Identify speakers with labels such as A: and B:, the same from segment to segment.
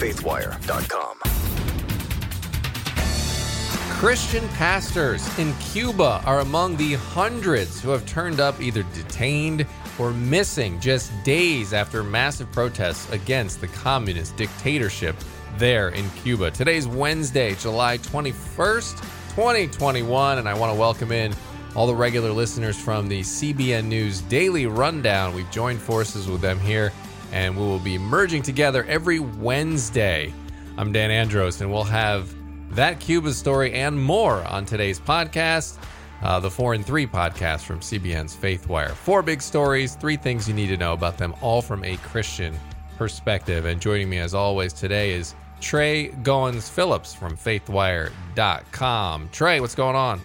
A: faithwire.com.
B: Christian pastors in Cuba are among the hundreds who have turned up either detained or missing just days after massive protests against the communist dictatorship there in Cuba. Today's Wednesday, July 21st, 2021, and I want to welcome in all the regular listeners from the CBN News Daily Rundown. We've joined forces with them here, and we will be merging together every Wednesday. I'm Dan Andros, and we'll have that Cuba story and more on today's podcast, uh, the 4 and 3 podcast from CBN's Faithwire. Four big stories, three things you need to know about them, all from a Christian perspective. And joining me as always today is Trey Goins Phillips from faithwire.com. Tré, what's going on?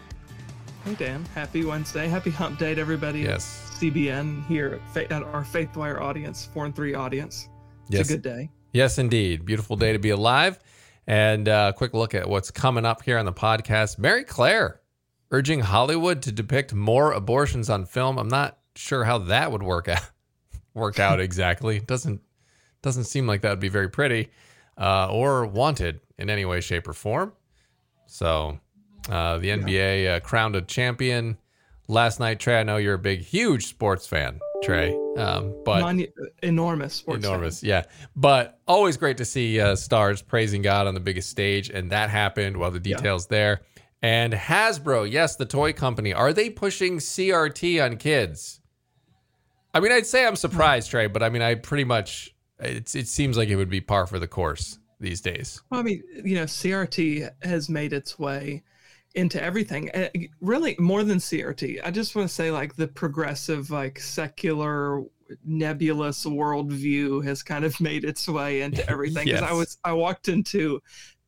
C: Hey Dan, happy Wednesday, happy hump day to everybody.
B: Yes.
C: CBN here at, at our Faithwire audience, 4 and 3 audience. It's
B: Yes.
C: a good day.
B: Yes, indeed. Beautiful day to be alive. And uh, quick look at what's coming up here on the podcast. Marie Claire urging Hollywood to depict more abortions on film. I'm not sure how that would work out. Work out exactly. Doesn't doesn't seem like that would be very pretty uh, or wanted in any way, shape, or form. So uh, the NBA uh, crowned a champion last night. Tré, I know you're a big, huge sports fan, Tré. Um, but
C: Monu- enormous sports. fan.
B: enormous yeah but always great to see uh, stars praising god on the biggest stage and that happened well the
C: Yeah.
B: details there and hasbro yes the toy company are they pushing crt on kids i mean i'd say i'm surprised trey but i mean i pretty much it's, it seems like it would be par for the course these days
C: Well, I mean, you know, CRT has made its way into everything. Uh, Really, more than CRT. I just want to say, like, the progressive, like, secular, nebulous worldview has kind of made its way into everything. Because I was, I walked into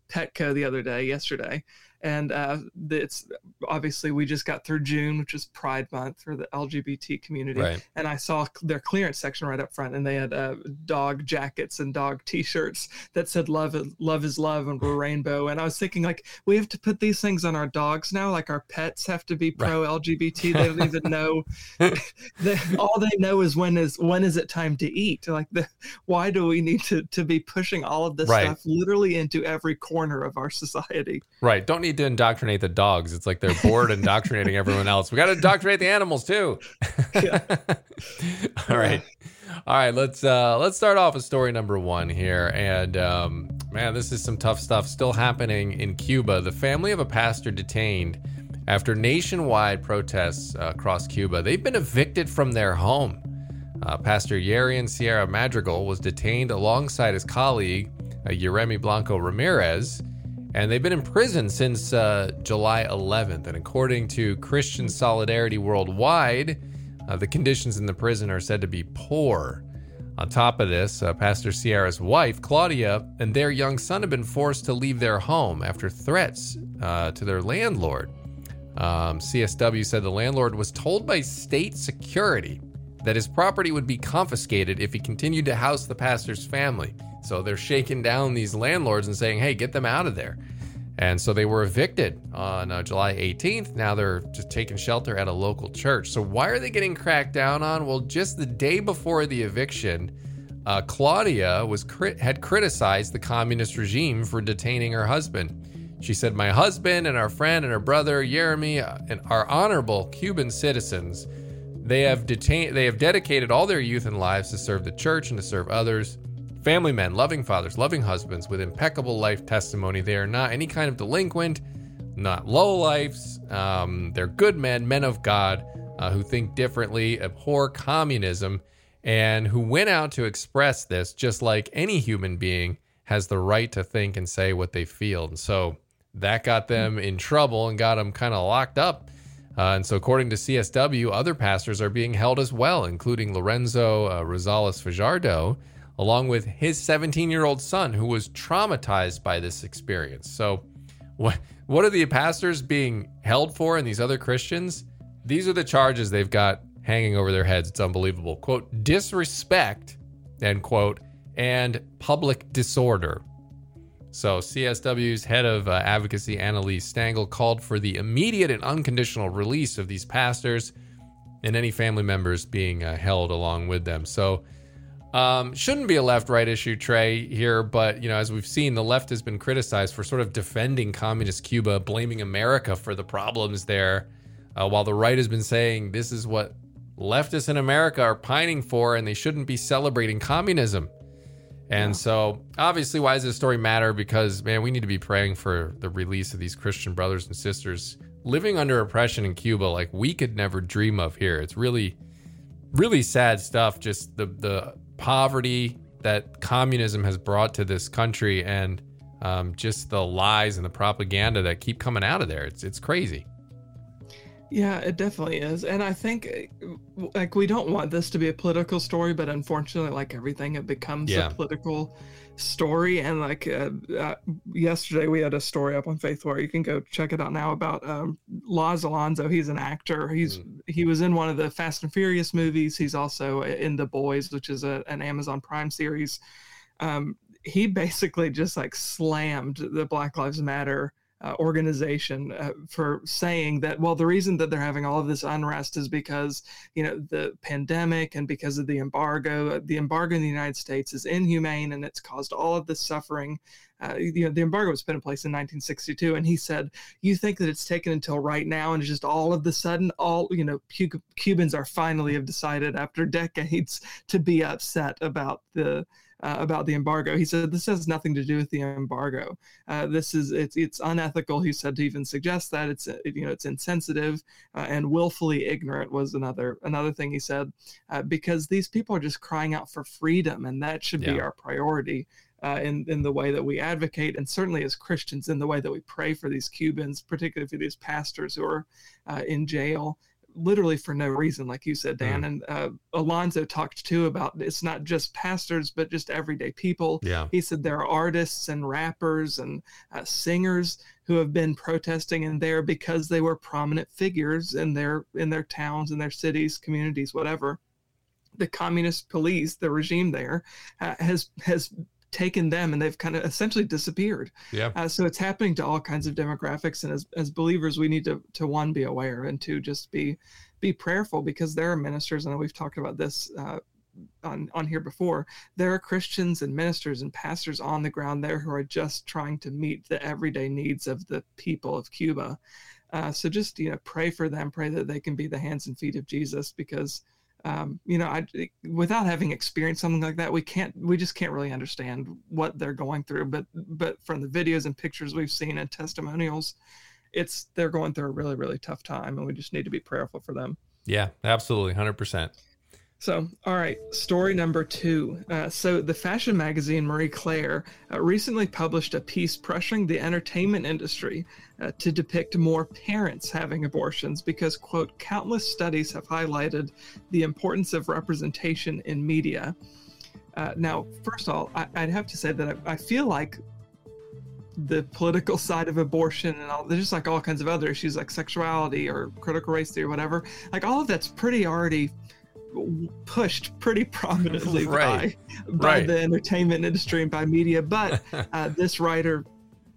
C: Petco the other day, yesterday, and uh, it's obviously we just got through June, which is Pride Month for the LGBT community
B: right
C: and I saw their clearance section right up front, and they had uh, dog jackets and dog T-shirts that said "Love, is- love is love" and were rainbow. And I was thinking, like, we have to put these things on our dogs now. Like our pets have to be pro LGBT. They don't even know. they, all they know is when is when is it time to eat. Like, the, why do we need to to be pushing all of this
B: Right.
C: stuff literally into every corner of our society?
B: right don't need to indoctrinate the dogs. It's like they're bored indoctrinating everyone else. We got to indoctrinate the animals too. All right. All right let's uh let's start off with story number one here. And um man this is some tough stuff still happening in cuba. The family of a pastor detained after nationwide protests uh, across cuba. They've been evicted from their home. Uh, pastor yarian sierra madrigal was detained alongside his colleague uh, Yeremi blanco ramirez and they've been in prison since uh, July 11th. And according to Christian Solidarity Worldwide, uh, the conditions in the prison are said to be poor. On top of this, uh, Pastor Sierra's wife, Claudia, and their young son have been forced to leave their home after threats uh, to their landlord. Um, CSW said the landlord was told by state security that his property would be confiscated if he continued to house the pastor's family. So they're shaking down these landlords and saying, hey, get them out of there. And so they were evicted on uh, July 18th. Now they're just taking shelter at a local church. So why are they getting cracked down on? Well, just the day before the eviction, uh, Claudia was had criticized the communist regime for detaining her husband. She said, "My husband and our friend and her brother Jeremy uh, and our honorable Cuban citizens. They have detained. They have dedicated all their youth and lives to serve the church and to serve others. Family men, loving fathers, loving husbands with impeccable life testimony. They are not any kind of delinquent, not lowlifes. Um, they're good men, men of God, uh, who think differently, abhor communism, and who went out to express this just like any human being has the right to think and say what they feel. And so that got them in trouble and got them kind of locked up. Uh, and so, according to CSW, other pastors are being held as well, including Lorenzo uh, Rosales Fajardo, along with his 17 year old son, who was traumatized by this experience. So, what, what are the pastors being held for and these other Christians? These are the charges they've got hanging over their heads. It's unbelievable. Quote, disrespect, end quote, and public disorder. So, CSW's head of uh, advocacy, Anna Lee Stangl, called for the immediate and unconditional release of these pastors and any family members being uh, held along with them. So, Um, shouldn't be a left right issue, Tré, here, but you know, as we've seen, the left has been criticized for sort of defending communist Cuba, blaming America for the problems there, uh, while the right has been saying this is what leftists in America are pining for, and they shouldn't be celebrating communism. And yeah. so, obviously, why does this story matter? Because, man, we need to be praying for the release of these Christian brothers and sisters living under oppression in Cuba, like we could never dream of here. It's really, really sad stuff. Just the the poverty that communism has brought to this country, and um, just the lies and the propaganda that keep coming out of there. It's it's crazy.
C: Yeah, it definitely is. And I think like we don't want this to be a political story, but unfortunately like everything it becomes yeah. a political story. And like uh, uh, yesterday we had a story up on faithwire you can go check it out now about um, Laz Alonso. He's an actor. He's mm. he was in one of the Fast and Furious movies. He's also in The Boys which is a, an Amazon Prime series. Um, he basically just like slammed the Black Lives Matter uh, organization uh, for saying that well the reason that they're having all of this unrest is because you know the pandemic and because of the embargo the embargo in the united states is inhumane and it's caused all of this suffering. Uh, you know the embargo was put in place in 1962 and he said you think that it's taken until right now and just all of the sudden all you know cubans are finally have decided after decades to be upset about the uh, about the embargo. He said this has nothing to do with the embargo. Uh, this is it's it's unethical. He said to even suggest that it's you know it's insensitive uh, and willfully ignorant was another another thing he said uh, because these people are just crying out for freedom and that should yeah. be our priority. Uh, in in the way that we advocate, and certainly as Christians, in the way that we pray for these Cubans, particularly for these pastors who are uh, in jail, literally for no reason, like you said, Dan. Mm. And uh, Alonso talked too about it's not just pastors, but just everyday people.
B: Yeah.
C: He said there are artists and rappers and uh, singers who have been protesting in there because they were prominent figures in their in their towns, in their cities, communities, whatever. The communist police, the regime there, uh, has has taken them and they've kind of essentially disappeared.
B: Yeah.
C: Uh, so it's happening to all kinds of demographics, and as as believers, we need to to one be aware and to just be be prayerful because there are ministers, and we've talked about this. Uh, on, on here before there are christians and ministers and pastors on the ground there who are just trying to meet the everyday needs of the people of cuba uh, so just you know pray for them pray that they can be the hands and feet of jesus because um, you know, I, without having experienced something like that, we can't, we just can't really understand what they're going through. But, but from the videos and pictures we've seen and testimonials, it's they're going through a really, really tough time, and we just need to be prayerful for them.
B: Yeah, absolutely, hundred percent.
C: So, all right, story number two. Uh, so, the fashion magazine Marie Claire uh, recently published a piece pressuring the entertainment industry uh, to depict more parents having abortions because, quote, countless studies have highlighted the importance of representation in media. Uh, now, first of all, I, would have to say that I, I feel like the political side of abortion and all there's just like all kinds of other issues like sexuality or critical race theory or whatever like all of that's pretty already pushed pretty prominently right. by by right. the entertainment industry and by media. But uh, this writer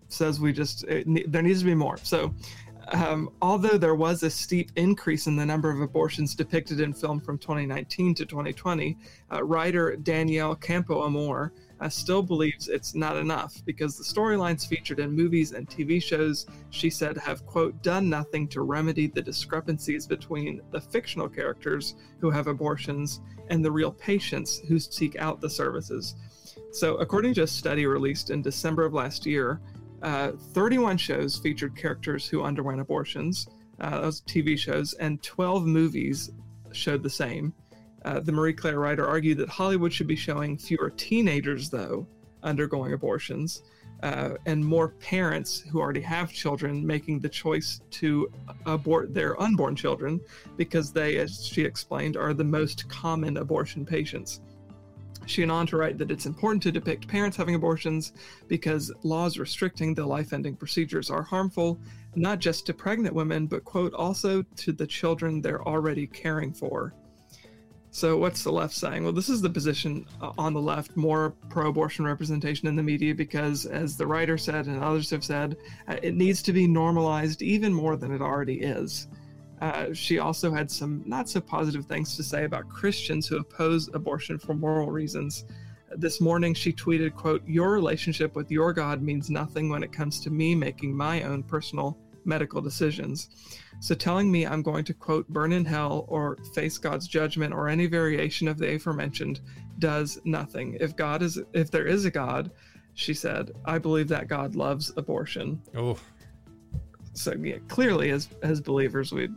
C: says we just it, there needs to be more. So. Um, although there was a steep increase in the number of abortions depicted in film from 2019 to 2020, uh, writer Danielle Campoamor uh, still believes it's not enough because the storylines featured in movies and TV shows, she said, have, quote, done nothing to remedy the discrepancies between the fictional characters who have abortions and the real patients who seek out the services. So, according to a study released in December of last year, uh, 31 shows featured characters who underwent abortions, uh, those TV shows, and 12 movies showed the same. Uh, the Marie Claire writer argued that Hollywood should be showing fewer teenagers, though, undergoing abortions, uh, and more parents who already have children making the choice to abort their unborn children because they, as she explained, are the most common abortion patients. She went on to write that it's important to depict parents having abortions because laws restricting the life ending procedures are harmful, not just to pregnant women, but, quote, also to the children they're already caring for. So, what's the left saying? Well, this is the position uh, on the left, more pro abortion representation in the media, because as the writer said and others have said, uh, it needs to be normalized even more than it already is. Uh, she also had some not so positive things to say about Christians who oppose abortion for moral reasons. This morning she tweeted, quote, Your relationship with your God means nothing when it comes to me making my own personal medical decisions. So telling me I'm going to quote burn in hell or face God's judgment or any variation of the aforementioned does nothing. If God is if there is a God, she said, I believe that God loves abortion.
B: Oh.
C: So yeah, clearly as as believers we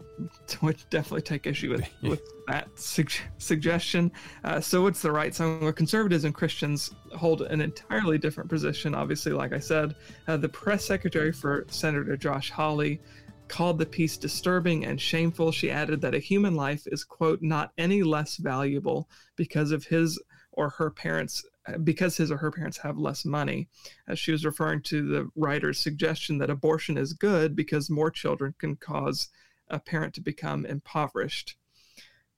C: would definitely take issue with with that su- suggestion. Uh, so what's the right side? Well, conservatives and Christians hold an entirely different position. Obviously, like I said, uh, the press secretary for Senator Josh Hawley called the piece disturbing and shameful. She added that a human life is, quote, not any less valuable because of his or her parents because his or her parents have less money. As she was referring to the writer's suggestion that abortion is good because more children can cause a parent to become impoverished.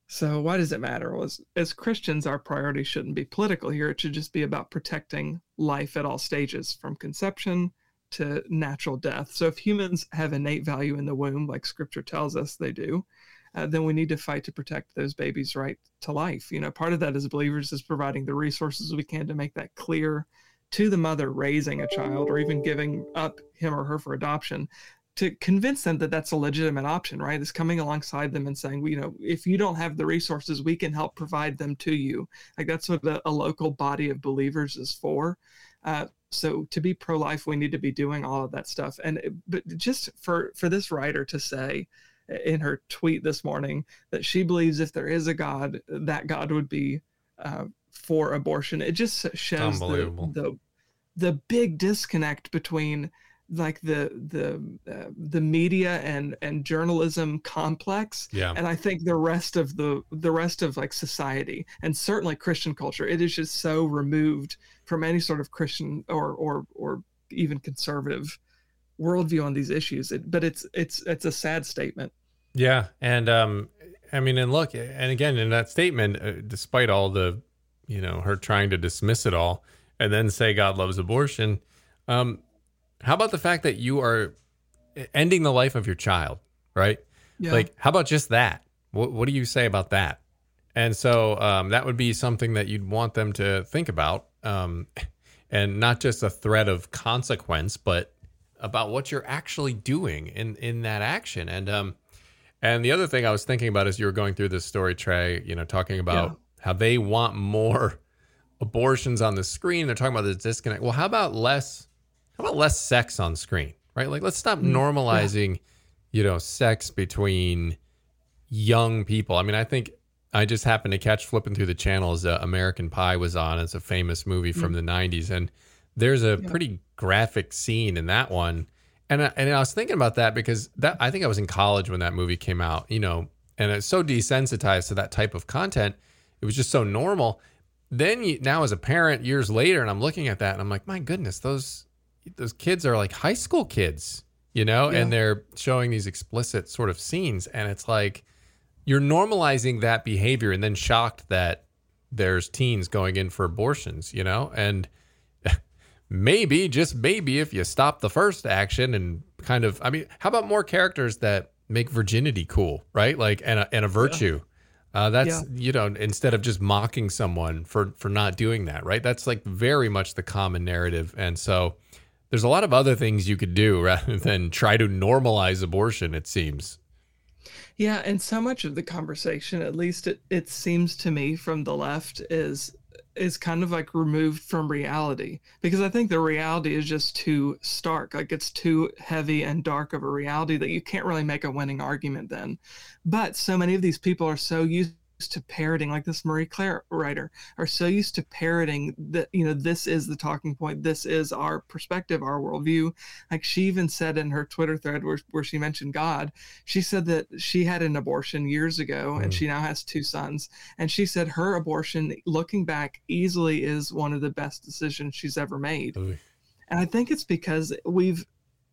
C: So why does it matter? Well, as, as Christians, our priority shouldn't be political here. It should just be about protecting life at all stages, from conception to natural death. So if humans have innate value in the womb, like Scripture tells us they do, uh, then we need to fight to protect those babies' right to life. You know, part of that as believers is providing the resources we can to make that clear to the mother raising a child or even giving up him or her for adoption to convince them that that's a legitimate option, right? Is coming alongside them and saying, you know, if you don't have the resources, we can help provide them to you. Like that's what a, a local body of believers is for. Uh, so to be pro-life, we need to be doing all of that stuff. And but just for for this writer to say in her tweet this morning that she believes if there is a God, that God would be uh, for abortion. It just shows the, the the big disconnect between like the the uh, the media and and journalism complex
B: yeah.
C: and i think the rest of the the rest of like society and certainly christian culture. It is just so removed from any sort of christian or or or even conservative worldview on these issues. It, but it's it's it's a sad statement.
B: Yeah, and um, I mean, and look, and again, in that statement, uh, despite all the, you know, her trying to dismiss it all and then say God loves abortion, um, how about the fact that you are ending the life of your child, right? Yeah. Like, how about just that? What What do you say about that? And so um, that would be something that you'd want them to think about, um, and not just a threat of consequence, but about what you're actually doing in in that action. And um, and the other thing I was thinking about as you were going through this story, Tré, you know, talking about yeah. how they want more abortions on the screen. They're talking about the disconnect. Well, how about less? How about less sex on screen? Right? Like, let's stop mm, normalizing, yeah. you know, sex between young people. I mean, I think I just happened to catch flipping through the channels. Uh, American Pie was on. It's a famous movie from mm. the '90s, and there's a yeah. pretty graphic scene in that one. And I, and I was thinking about that because that I think I was in college when that movie came out, you know, and it's so desensitized to that type of content. It was just so normal. Then you, now as a parent years later and I'm looking at that and I'm like, my goodness, those those kids are like high school kids, you know, yeah. and they're showing these explicit sort of scenes and it's like you're normalizing that behavior and then shocked that there's teens going in for abortions, you know? And maybe, just maybe, if you stop the first action and kind of, I mean, how about more characters that make virginity cool, right? Like, and a, and a virtue. Yeah. Uh, that's yeah. you know instead of just mocking someone for for not doing that right that's like very much the common narrative and so there's a lot of other things you could do rather than try to normalize abortion it seems
C: yeah and so much of the conversation at least it, it seems to me from the left is is kind of like removed from reality because I think the reality is just too stark. Like it's too heavy and dark of a reality that you can't really make a winning argument then. But so many of these people are so used to parroting like this marie claire writer are so used to parroting that you know this is the talking point this is our perspective our worldview. Like she even said in her twitter thread where, where she mentioned god she said that she had an abortion years ago mm. and she now has two sons. And she said her abortion looking back easily is one of the best decisions she's ever made. And i think it's because we've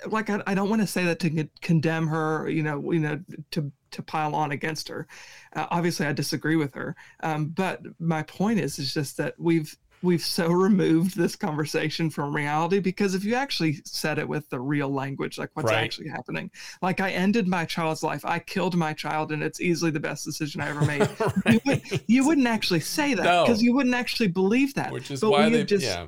C: like I, I don't want to say that to condemn her you know you know to to pile on against her. Uh, obviously, I disagree with her, um, but my point is is just that we've we've so removed this conversation from reality because if you actually said it with the real language like what's
B: Right.
C: actually happening like i ended my child's life i killed my child and it's easily the best decision i ever made you, would, you wouldn't actually say that
B: No.
C: because you wouldn't actually believe that
B: Which is
C: But
B: why
C: we
B: they
C: just
B: yeah.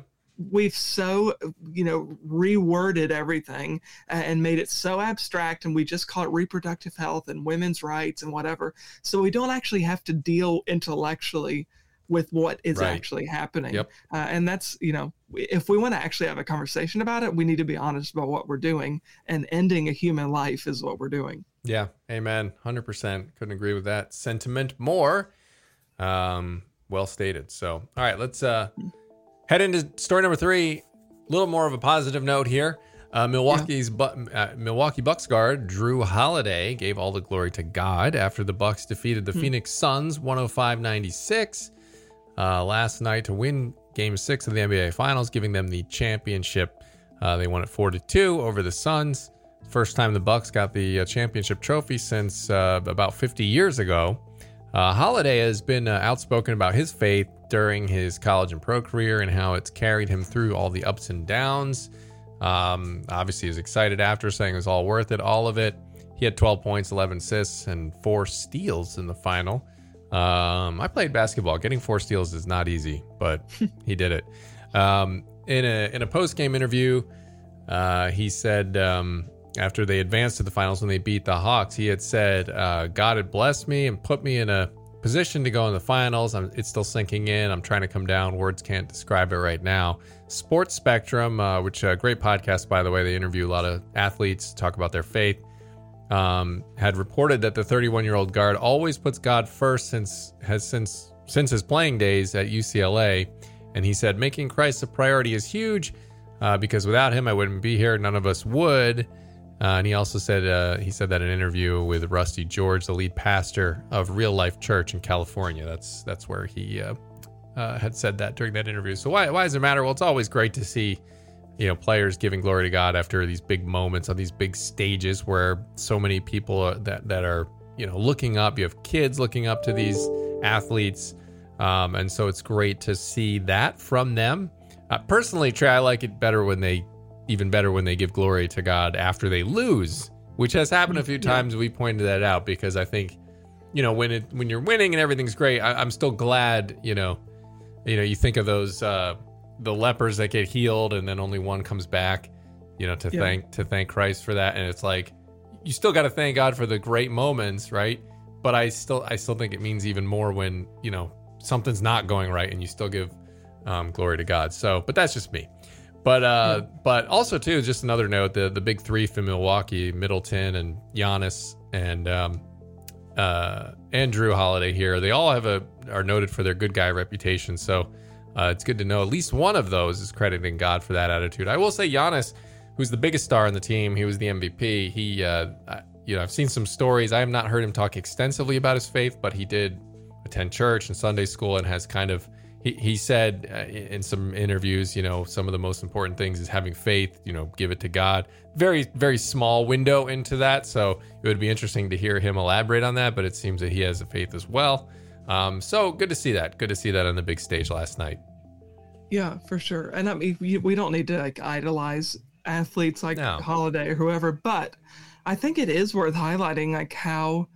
C: We've so you know reworded everything and made it so abstract and we just call it reproductive health and women's rights and whatever so we don't actually have to deal intellectually with what is
B: Right.
C: actually happening
B: Yep.
C: uh, and that's you know if we want to actually have a conversation about it we need to be honest about what we're doing and ending a human life is what we're doing
B: Yeah, amen. 100%. Couldn't agree with that sentiment more. Um, well stated. So, all right, let's uh, head into story number three. A little more of a positive note here. Uh, Milwaukee's bu- uh, Milwaukee Bucks guard Jrue Holiday gave all the glory to God after the Bucks defeated the Phoenix Suns 105-96 uh, last night to win Game Six of the NBA Finals, giving them the championship. Uh, they won it four to two over the Suns. First time the Bucks got the uh, championship trophy since uh, about 50 years ago. Uh, Holiday has been uh, outspoken about his faith during his college and pro career and how it's carried him through all the ups and downs. Um, obviously, he was excited after, saying it was all worth it, all of it. He had 12 points, 11 assists, and four steals in the final. Um, I played basketball. Getting four steals is not easy, but he did it. Um, in a in a post game interview, uh, he said um, after they advanced to the finals when they beat the Hawks, he had said, uh, "God had blessed me and put me in a position to go in the finals. I'm, it's still sinking in. I'm trying to come down. Words can't describe it right now." Sports Spectrum, uh, which a great podcast by the way, they interview a lot of athletes, talk about their faith um, had reported that the 31 year old guard always puts God first since has since since his playing days at UCLA, and he said making Christ a priority is huge uh, because without him I wouldn't be here. None of us would. Uh, and he also said uh, he said that in an interview with Rusty George, the lead pastor of Real Life Church in California. That's that's where he uh, uh, had said that during that interview. So why why does it matter? Well, it's always great to see you know players giving glory to God after these big moments on these big stages where so many people are, that that are you know looking up. You have kids looking up to these athletes, um, and so it's great to see that from them. Uh, personally, Tré, I like it better when they even better when they give glory to God after they lose, which has happened a few
C: Yeah.
B: times. We pointed that out because I think you know when it when you're winning and everything's great, I, I'm still glad you know you know you think of those uh the lepers that get healed and then only one comes back you know to
C: Yeah.
B: thank to thank christ for that and it's like you still got to thank god for the great moments right but i still i still think it means even more when you know something's not going right and you still give um, glory to god so but that's just me but uh but also too just another note the the big three from milwaukee middleton and Giannis and um uh, and Jrue Holiday here. They all have a are noted for their good guy reputation. So uh, it's good to know at least one of those is crediting God for that attitude. I will say Giannis, who's the biggest star on the team, he was the MVP. He, uh, I- you know, I've seen some stories. I have not heard him talk extensively about his faith, but he did attend church and Sunday school and has kind of. He, he said uh, in some interviews, you know, some of the most important things is having faith, you know, give it to God. Very, very small window into that. So it would be interesting to hear him elaborate on that, but it seems that he has a faith as well. Um, so good to see that. Good to see that on the big stage last night.
C: Yeah, for sure. And I mean, we, we don't need to like idolize athletes like
B: No.
C: Holiday or whoever, but I think it is worth highlighting like how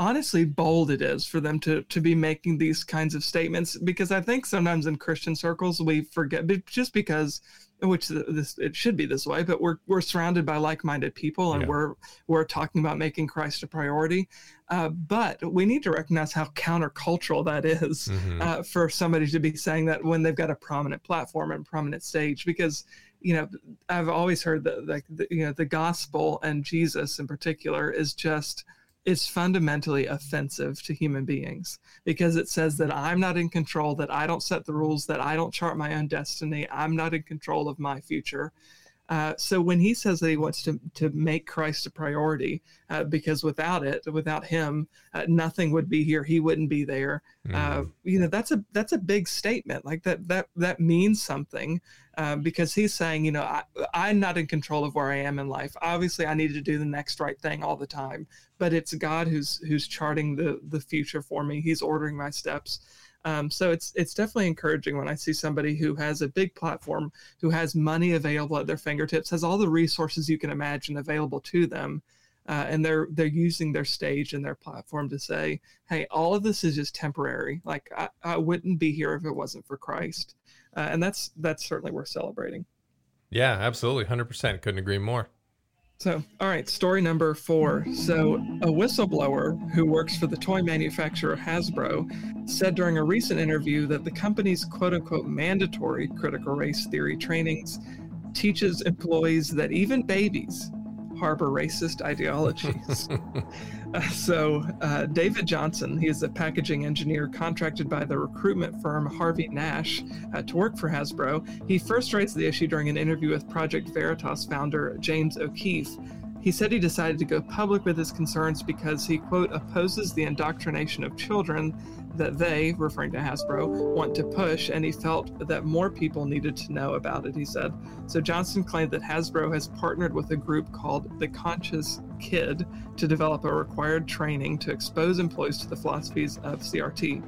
C: honestly bold it is for them to to be making these kinds of statements because I think sometimes in Christian circles we forget just because which this it should be this way but we're we're surrounded by like-minded people and
B: Yeah.
C: we're we're talking about making Christ a priority uh, but we need to recognize how countercultural that is
B: Mhm.
C: uh, for somebody to be saying that when they've got a prominent platform and prominent stage because you know i've always heard that like you know the gospel and jesus in particular is just it's fundamentally offensive to human beings because it says that i'm not in control that i don't set the rules that i don't chart my own destiny i'm not in control of my future uh, so when he says that he wants to to make Christ a priority, uh, because without it, without him, uh, nothing would be here. He wouldn't be there. Uh,
B: Mhm.
C: you know that's a that's a big statement. Like that that that means something uh, because he's saying you know I, i'm not in control of where i am in life. Obviously i need to do the next right thing all the time but it's god who's who's charting the the future for me. He's ordering my steps Um, so it's it's definitely encouraging when I see somebody who has a big platform, who has money available at their fingertips, has all the resources you can imagine available to them, uh, and they're they're using their stage and their platform to say, "Hey, all of this is just temporary. Like I, I wouldn't be here if it wasn't for Christ," uh, and that's that's certainly worth celebrating.
B: Yeah, absolutely, hundred percent. Couldn't agree more.
C: So, all right, story number four. So, a whistleblower who works for the toy manufacturer Hasbro said during a recent interview that the company's quote unquote mandatory critical race theory trainings teaches employees that even babies harbor racist ideologies. uh, so, uh, David Johnson, he is a packaging engineer contracted by the recruitment firm Harvey Nash uh, to work for Hasbro. He first raised the issue during an interview with Project Veritas founder James O'Keefe. He said he decided to go public with his concerns because he, quote, opposes the indoctrination of children that they, referring to Hasbro, want to push, and he felt that more people needed to know about it, he said. So Johnson claimed that Hasbro has partnered with a group called The Conscious Kid to develop a required training to expose employees to the philosophies of CRT.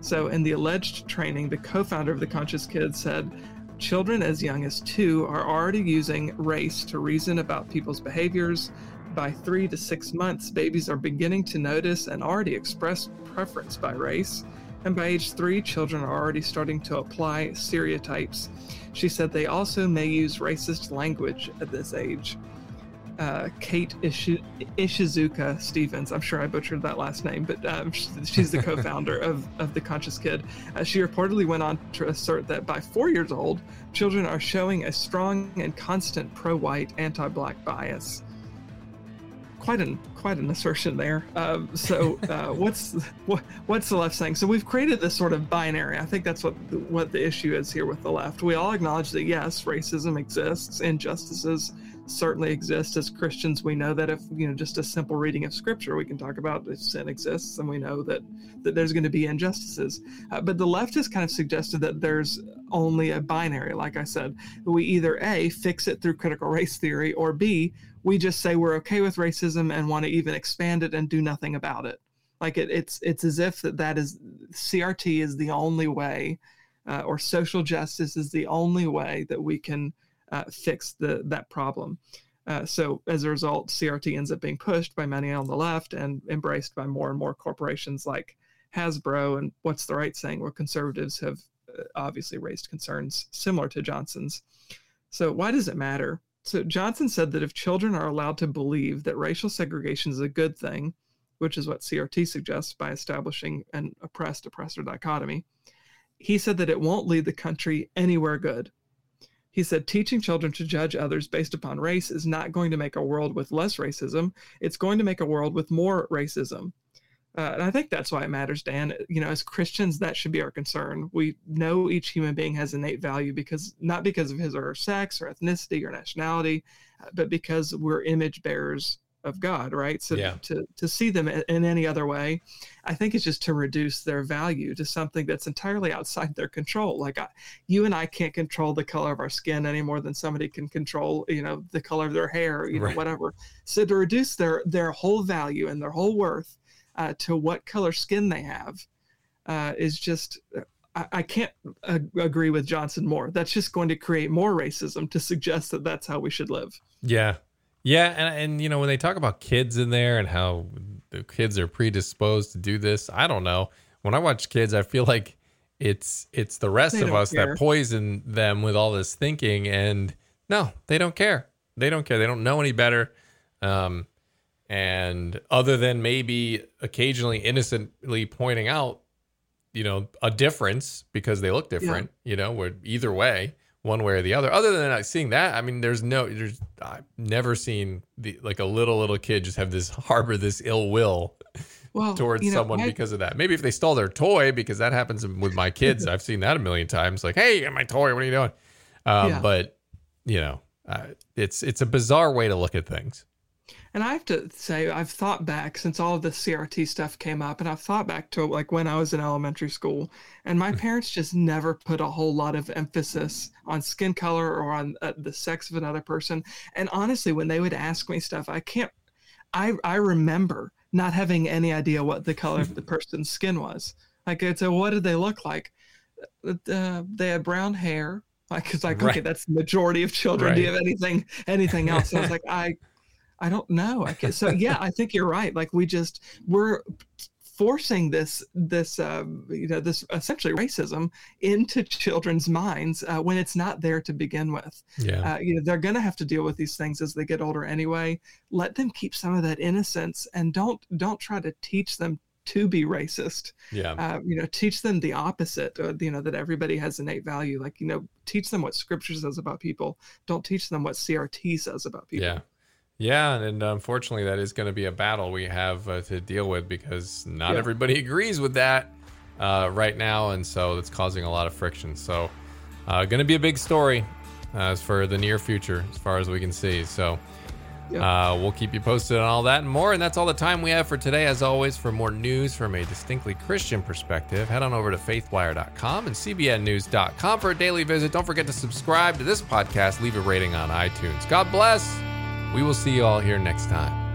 C: So, in the alleged training, the co founder of The Conscious Kid said, Children as young as two are already using race to reason about people's behaviors, by three to six months, babies are beginning to notice and already express preference by race. And by age three, children are already starting to apply stereotypes. She said they also may use racist language at this age. Uh, Kate Ishi- Ishizuka Stevens, I'm sure I butchered that last name, but um, she's the co founder of, of The Conscious Kid. Uh, she reportedly went on to assert that by four years old, children are showing a strong and constant pro white, anti black bias quite an quite an assertion there. Um, so uh, what's what, what's the left saying? So we've created this sort of binary. I think that's what the, what the issue is here with the left. We all acknowledge that yes, racism exists, injustices certainly exist. As Christians, we know that if you know just a simple reading of Scripture, we can talk about if sin exists, and we know that that there's going to be injustices. Uh, but the left has kind of suggested that there's only a binary. Like I said, we either a fix it through critical race theory, or b we just say we're okay with racism and want to even expand it and do nothing about it like it, it's it's as if that that is crt is the only way uh, or social justice is the only way that we can uh, fix the that problem. Uh, so as a result crt ends up being pushed by many on the left and embraced by more and more corporations like hasbro. And what's the right saying? Where conservatives have uh, obviously raised concerns similar to johnson's. So why does it matter? So Johnson said that if children are allowed to believe that racial segregation is a good thing, which is what CRT suggests by establishing an oppressed oppressor dichotomy, he said that it won't lead the country anywhere good. He said teaching children to judge others based upon race is not going to make a world with less racism, it's going to make a world with more racism. Uh, and I think that's why it matters, Dan. You know, as Christians, that should be our concern. We know each human being has innate value because not because of his or her sex or ethnicity or nationality, uh, but because we're image bearers of God, right? So yeah. to to see them in any other way, I think it's just to reduce their value to something that's entirely outside their control. Like I, you and I can't control the color of our skin any more than somebody can control, you know, the color of their hair, you know, whatever. So to reduce their their whole value and their whole worth uh, to what color skin they have uh, is just I, I can't uh, agree with Johnson more. That's just going to create more racism to suggest that that's how we should live.
B: Yeah, yeah, and and you know when they talk about kids in there and how the kids are predisposed to do this, I don't know. When I watch kids, I feel like it's it's the rest they of us care. that poison them with all this thinking, and no, they don't care. They don't care. They don't know any better. Um, and other than maybe occasionally innocently pointing out, you know, a difference because they look different, yeah. you know, where either way, one way or the other. Other than seeing that, I mean, there's no, there's, I've never seen the like a little little kid just have this harbor this ill will well, towards you know, someone I, because of that. Maybe if they stole their toy, because that happens with my kids. I've seen that a million times. Like, hey, my toy, what are you doing? Um, yeah. But you know, uh, it's it's a bizarre way to look at things.
C: And I have to say, I've thought back since all of the CRT stuff came up, and I've thought back to like when I was in elementary school, and my mm-hmm. parents just never put a whole lot of emphasis on skin color or on uh, the sex of another person. And honestly, when they would ask me stuff, I can't, I I remember not having any idea what the color of the person's skin was. Like, it's a, what did they look like? Uh, they had brown hair. Like, it's like, right. okay, that's the majority of children. Right. Do you have anything, anything else? I was like, I, I don't know. I can, so yeah, I think you're right. Like we just we're forcing this this uh, you know this essentially racism into children's minds uh, when it's not there to begin with.
B: Yeah,
C: uh, you know they're going to have to deal with these things as they get older anyway. Let them keep some of that innocence and don't don't try to teach them to be racist.
B: Yeah,
C: uh, you know, teach them the opposite. Or, you know that everybody has innate value. Like you know, teach them what Scripture says about people. Don't teach them what CRT says about people.
B: Yeah. Yeah, and unfortunately, that is going to be a battle we have uh, to deal with because not yeah. everybody agrees with that uh, right now, and so it's causing a lot of friction. So, uh, going to be a big story as for the near future, as far as we can see. So, uh, we'll keep you posted on all that and more. And that's all the time we have for today. As always, for more news from a distinctly Christian perspective, head on over to faithwire.com and cbnnews.com for a daily visit. Don't forget to subscribe to this podcast, leave a rating on iTunes. God bless. We will see you all here next time.